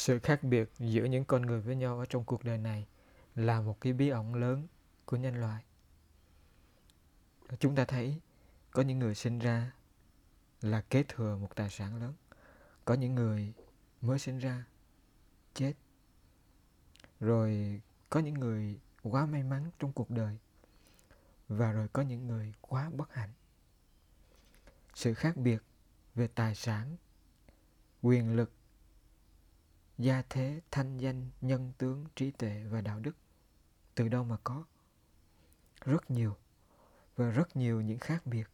sự khác biệt giữa những con người với nhau ở trong cuộc đời này là một cái bí ẩn lớn của nhân loại. Chúng ta thấy có những người sinh ra là kế thừa một tài sản lớn, có những người mới sinh ra chết, rồi có những người quá may mắn trong cuộc đời, và rồi có những người quá bất hạnh. Sự khác biệt về tài sản, quyền lực gia thế, thanh danh, nhân tướng, trí tuệ và đạo đức. Từ đâu mà có? Rất nhiều, và rất nhiều những khác biệt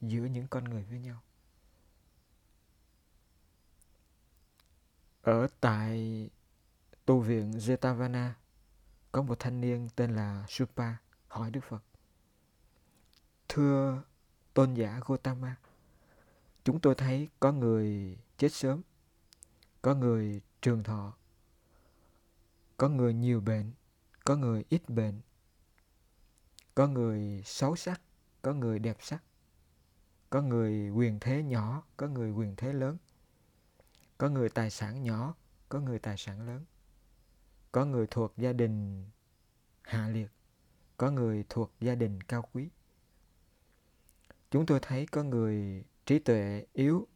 giữa những con người với nhau. Ở tại tu viện Jetavana, có một thanh niên tên là Supa hỏi Đức Phật, thưa tôn giả Gotama chúng tôi thấy có người chết sớm, có người trường thọ. Có người nhiều bệnh, có người ít bệnh. Có người xấu sắc, có người đẹp sắc. Có người quyền thế nhỏ, có người quyền thế lớn. Có người tài sản nhỏ, có người tài sản lớn. Có người thuộc gia đình hạ liệt, có người thuộc gia đình cao quý. Chúng tôi thấy có người trí tuệ yếu,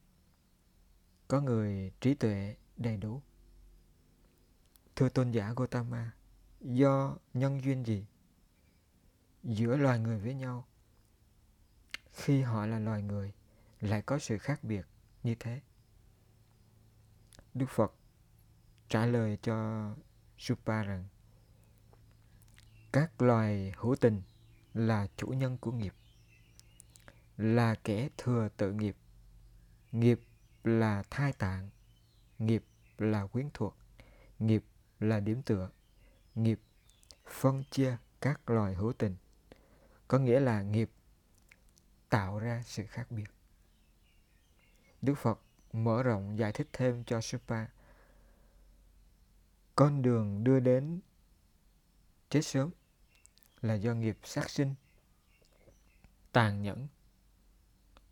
có người trí tuệ đầy đủ thưa tôn giả Gotama do nhân duyên gì giữa loài người với nhau? Khi họ là loài người, lại có sự khác biệt như thế. Đức phật trả lời cho supa rằng các loài hữu tình là chủ nhân của nghiệp, là kẻ thừa tự nghiệp. Nghiệp là thai tạng, nghiệp là quyến thuộc, nghiệp là điểm tựa. Nghiệp phân chia các loài hữu tình. Có nghĩa là nghiệp tạo ra sự khác biệt. Đức phật mở rộng giải thích thêm cho supa con đường đưa đến chết sớm là do nghiệp sát sinh, tàn nhẫn,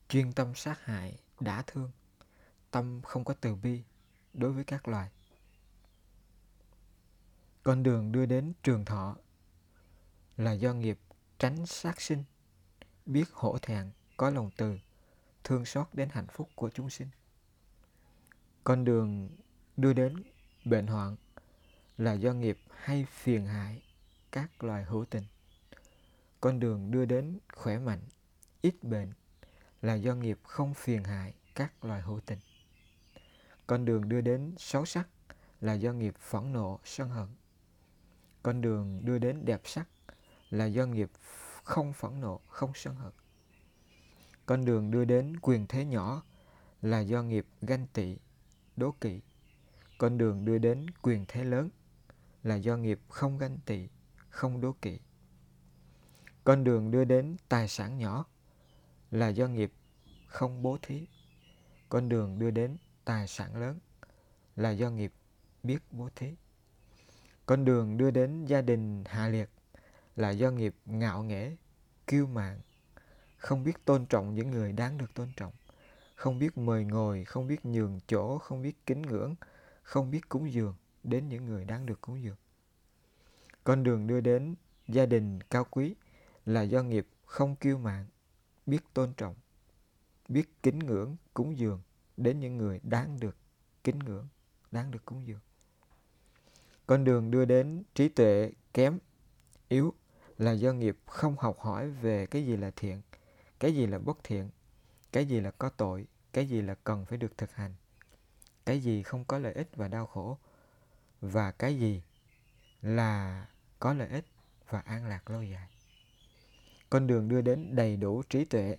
chuyên tâm sát hại đã thương, tâm không có từ bi đối với các loài con đường đưa đến trường thọ là do nghiệp tránh sát sinh, biết hổ thẹn, có lòng từ, thương xót đến hạnh phúc của chúng sinh. Con đường đưa đến bệnh hoạn là do nghiệp hay phiền hại các loài hữu tình. Con đường đưa đến khỏe mạnh, ít bệnh là do nghiệp không phiền hại các loài hữu tình. Con đường đưa đến xấu sắc là do nghiệp phẫn nộ, sân hận con đường đưa đến đẹp sắc là do nghiệp không phẫn nộ, không sân hận. Con đường đưa đến quyền thế nhỏ là do nghiệp ganh tị, đố kỵ. Con đường đưa đến quyền thế lớn là do nghiệp không ganh tị, không đố kỵ. Con đường đưa đến tài sản nhỏ là do nghiệp không bố thí. Con đường đưa đến tài sản lớn là do nghiệp biết bố thí con đường đưa đến gia đình hạ liệt là do nghiệp ngạo nghễ, kiêu mạn, không biết tôn trọng những người đáng được tôn trọng, không biết mời ngồi, không biết nhường chỗ, không biết kính ngưỡng, không biết cúng dường đến những người đáng được cúng dường. Con đường đưa đến gia đình cao quý là do nghiệp không kiêu mạn, biết tôn trọng, biết kính ngưỡng, cúng dường đến những người đáng được kính ngưỡng, đáng được cúng dường con đường đưa đến trí tuệ kém yếu là do nghiệp không học hỏi về cái gì là thiện cái gì là bất thiện cái gì là có tội cái gì là cần phải được thực hành cái gì không có lợi ích và đau khổ và cái gì là có lợi ích và an lạc lâu dài con đường đưa đến đầy đủ trí tuệ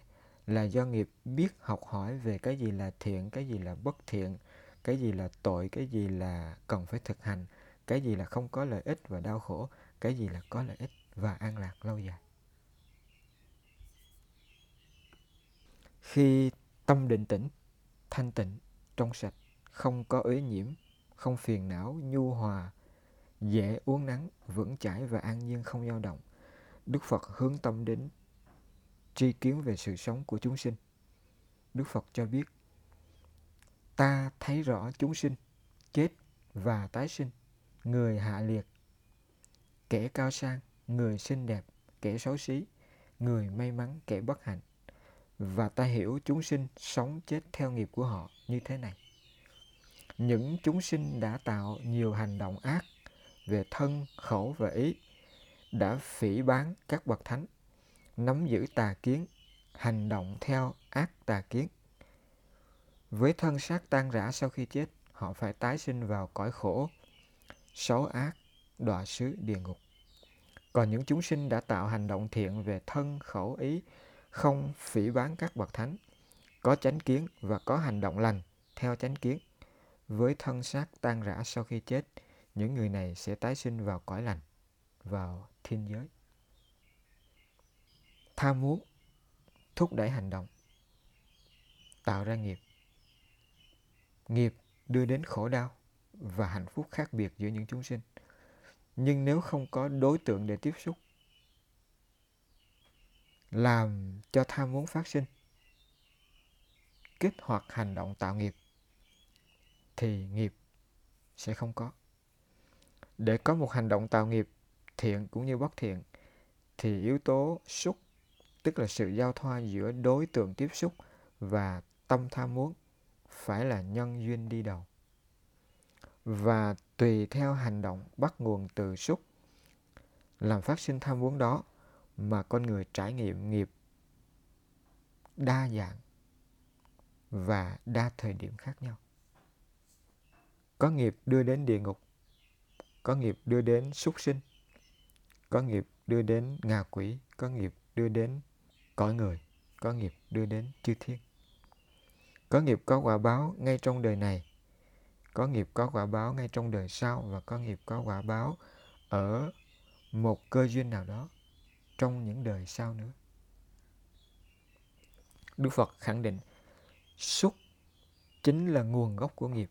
là do nghiệp biết học hỏi về cái gì là thiện cái gì là bất thiện cái gì là tội cái gì là cần phải thực hành cái gì là không có lợi ích và đau khổ cái gì là có lợi ích và an lạc lâu dài? Khi tâm định tĩnh thanh tịnh trong sạch không có uế nhiễm không phiền não nhu hòa dễ uống nắng vững chãi và an nhiên không dao động đức phật hướng tâm đến tri kiến về sự sống của chúng sinh. Đức phật cho biết ta thấy rõ chúng sinh chết và tái sinh, người hạ liệt, kẻ cao sang, người xinh đẹp, kẻ xấu xí, người may mắn, kẻ bất hạnh. Và ta hiểu chúng sinh sống chết theo nghiệp của họ như thế này. Những chúng sinh đã tạo nhiều hành động ác về thân, khẩu và ý, đã phỉ bán các bậc thánh, nắm giữ tà kiến, hành động theo ác tà kiến. Với thân xác tan rã sau khi chết, họ phải tái sinh vào cõi khổ, xấu ác, đọa xứ địa ngục. Còn những chúng sinh đã tạo hành động thiện về thân, khẩu, ý, không phỉ bán các bậc thánh, có chánh kiến và có hành động lành theo chánh kiến. Với thân xác tan rã sau khi chết, những người này sẽ tái sinh vào cõi lành, vào thiên giới. Tham muốn thúc đẩy hành động, tạo ra nghiệp. Nghiệp đưa đến khổ đau và hạnh phúc khác biệt giữa những chúng sinh. Nhưng nếu không có đối tượng để tiếp xúc, làm cho tham muốn phát sinh, kích hoạt hành động tạo nghiệp, thì nghiệp sẽ không có. Để có một hành động tạo nghiệp thiện cũng như bất thiện, thì yếu tố xúc, tức là sự giao thoa giữa đối tượng tiếp xúc và tâm tham muốn, phải là nhân duyên đi đầu và tùy theo hành động bắt nguồn từ xúc làm phát sinh tham muốn đó mà con người trải nghiệm nghiệp đa dạng và đa thời điểm khác nhau. Có nghiệp đưa đến địa ngục, có nghiệp đưa đến súc sinh, có nghiệp đưa đến ngạ quỷ, có nghiệp đưa đến cõi người, có nghiệp đưa đến chư thiên. Có nghiệp có quả báo ngay trong đời này có nghiệp có quả báo ngay trong đời sau và có nghiệp có quả báo ở một cơ duyên nào đó trong những đời sau nữa. Đức Phật khẳng định xúc chính là nguồn gốc của nghiệp.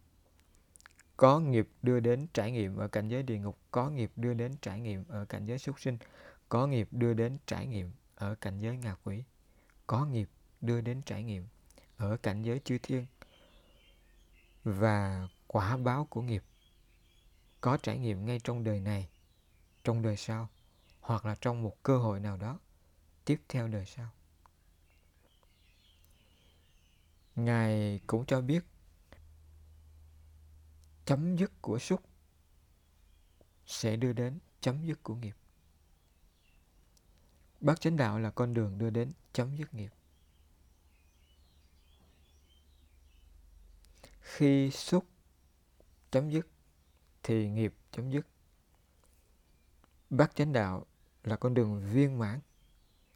Có nghiệp đưa đến trải nghiệm ở cảnh giới địa ngục, có nghiệp đưa đến trải nghiệm ở cảnh giới súc sinh, có nghiệp đưa đến trải nghiệm ở cảnh giới ngạ quỷ, có nghiệp đưa đến trải nghiệm ở cảnh giới chư thiên. Và quả báo của nghiệp. Có trải nghiệm ngay trong đời này, trong đời sau, hoặc là trong một cơ hội nào đó, tiếp theo đời sau. Ngài cũng cho biết, chấm dứt của xúc sẽ đưa đến chấm dứt của nghiệp. Bát chánh đạo là con đường đưa đến chấm dứt nghiệp. Khi xúc chấm dứt, thì nghiệp chấm dứt. Bát chánh đạo là con đường viên mãn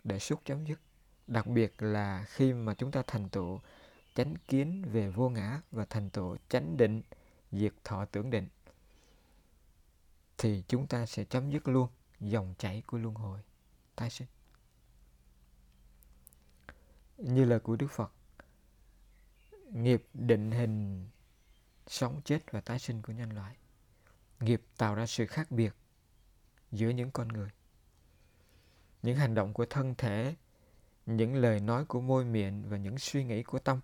để xúc chấm dứt, đặc biệt là khi mà chúng ta thành tựu chánh kiến về vô ngã và thành tựu chánh định, diệt thọ tưởng định, thì chúng ta sẽ chấm dứt luôn dòng chảy của luân hồi, tái sinh. Như lời của đức phật, nghiệp định hình sống chết và tái sinh của nhân loại. Nghiệp tạo ra sự khác biệt giữa những con người. Những hành động của thân thể, những lời nói của môi miệng và những suy nghĩ của tâm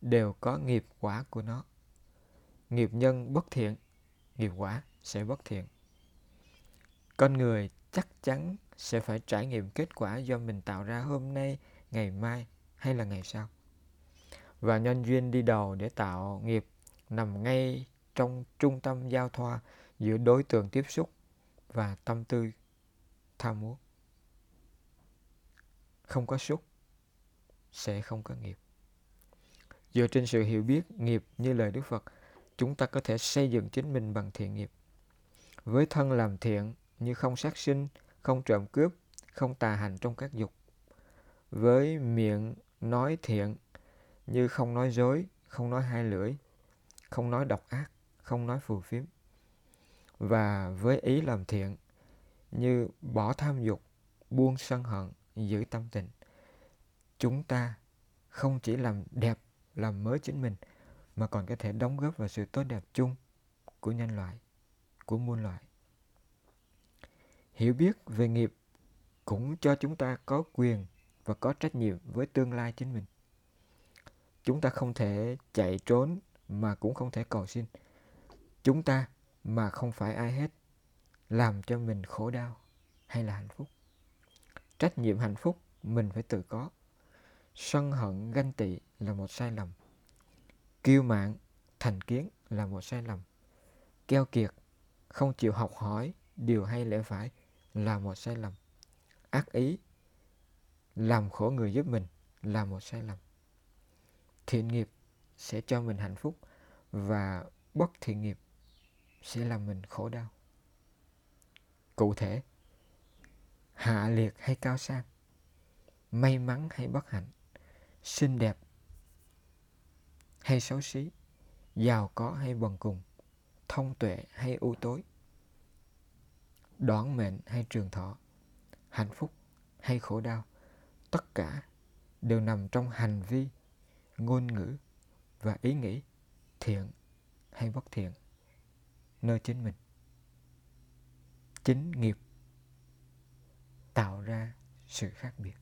đều có nghiệp quả của nó. Nghiệp nhân bất thiện, nghiệp quả sẽ bất thiện. Con người chắc chắn sẽ phải trải nghiệm kết quả do mình tạo ra hôm nay, ngày mai hay là ngày sau. Và nhân duyên đi đầu để tạo nghiệp nằm ngay trong trung tâm giao thoa giữa đối tượng tiếp xúc và tâm tư tham muốn. Không có xúc sẽ không có nghiệp. Dựa trên sự hiểu biết nghiệp như lời Đức Phật, chúng ta có thể xây dựng chính mình bằng thiện nghiệp. Với thân làm thiện như không sát sinh, không trộm cướp, không tà hành trong các dục. Với miệng nói thiện như không nói dối, không nói hai lưỡi, không nói độc ác, không nói phù phiếm. Và với ý làm thiện như bỏ tham dục, buông sân hận, giữ tâm tình. Chúng ta không chỉ làm đẹp, làm mới chính mình mà còn có thể đóng góp vào sự tốt đẹp chung của nhân loại, của muôn loài. Hiểu biết về nghiệp cũng cho chúng ta có quyền và có trách nhiệm với tương lai chính mình. Chúng ta không thể chạy trốn mà cũng không thể cầu xin. chúng ta mà không phải ai hết, làm cho mình khổ đau hay là hạnh phúc? Trách nhiệm hạnh phúc mình phải tự có. Sân hận ganh tị là một sai lầm. Kiêu mạn thành kiến là một sai lầm. Keo kiệt, không chịu học hỏi điều hay lẽ phải là một sai lầm. Ác ý, làm khổ người giúp mình là một sai lầm. Thiện nghiệp sẽ cho mình hạnh phúc và bất thiện nghiệp sẽ làm mình khổ đau. Cụ thể, hạ liệt hay cao sang, may mắn hay bất hạnh, xinh đẹp hay xấu xí, giàu có hay bần cùng, thông tuệ hay ưu tối đoán mệnh hay trường thọ, hạnh phúc hay khổ đau, tất cả đều nằm trong hành vi, ngôn ngữ và ý nghĩ thiện hay bất thiện nơi chính mình. Chính nghiệp tạo ra sự khác biệt.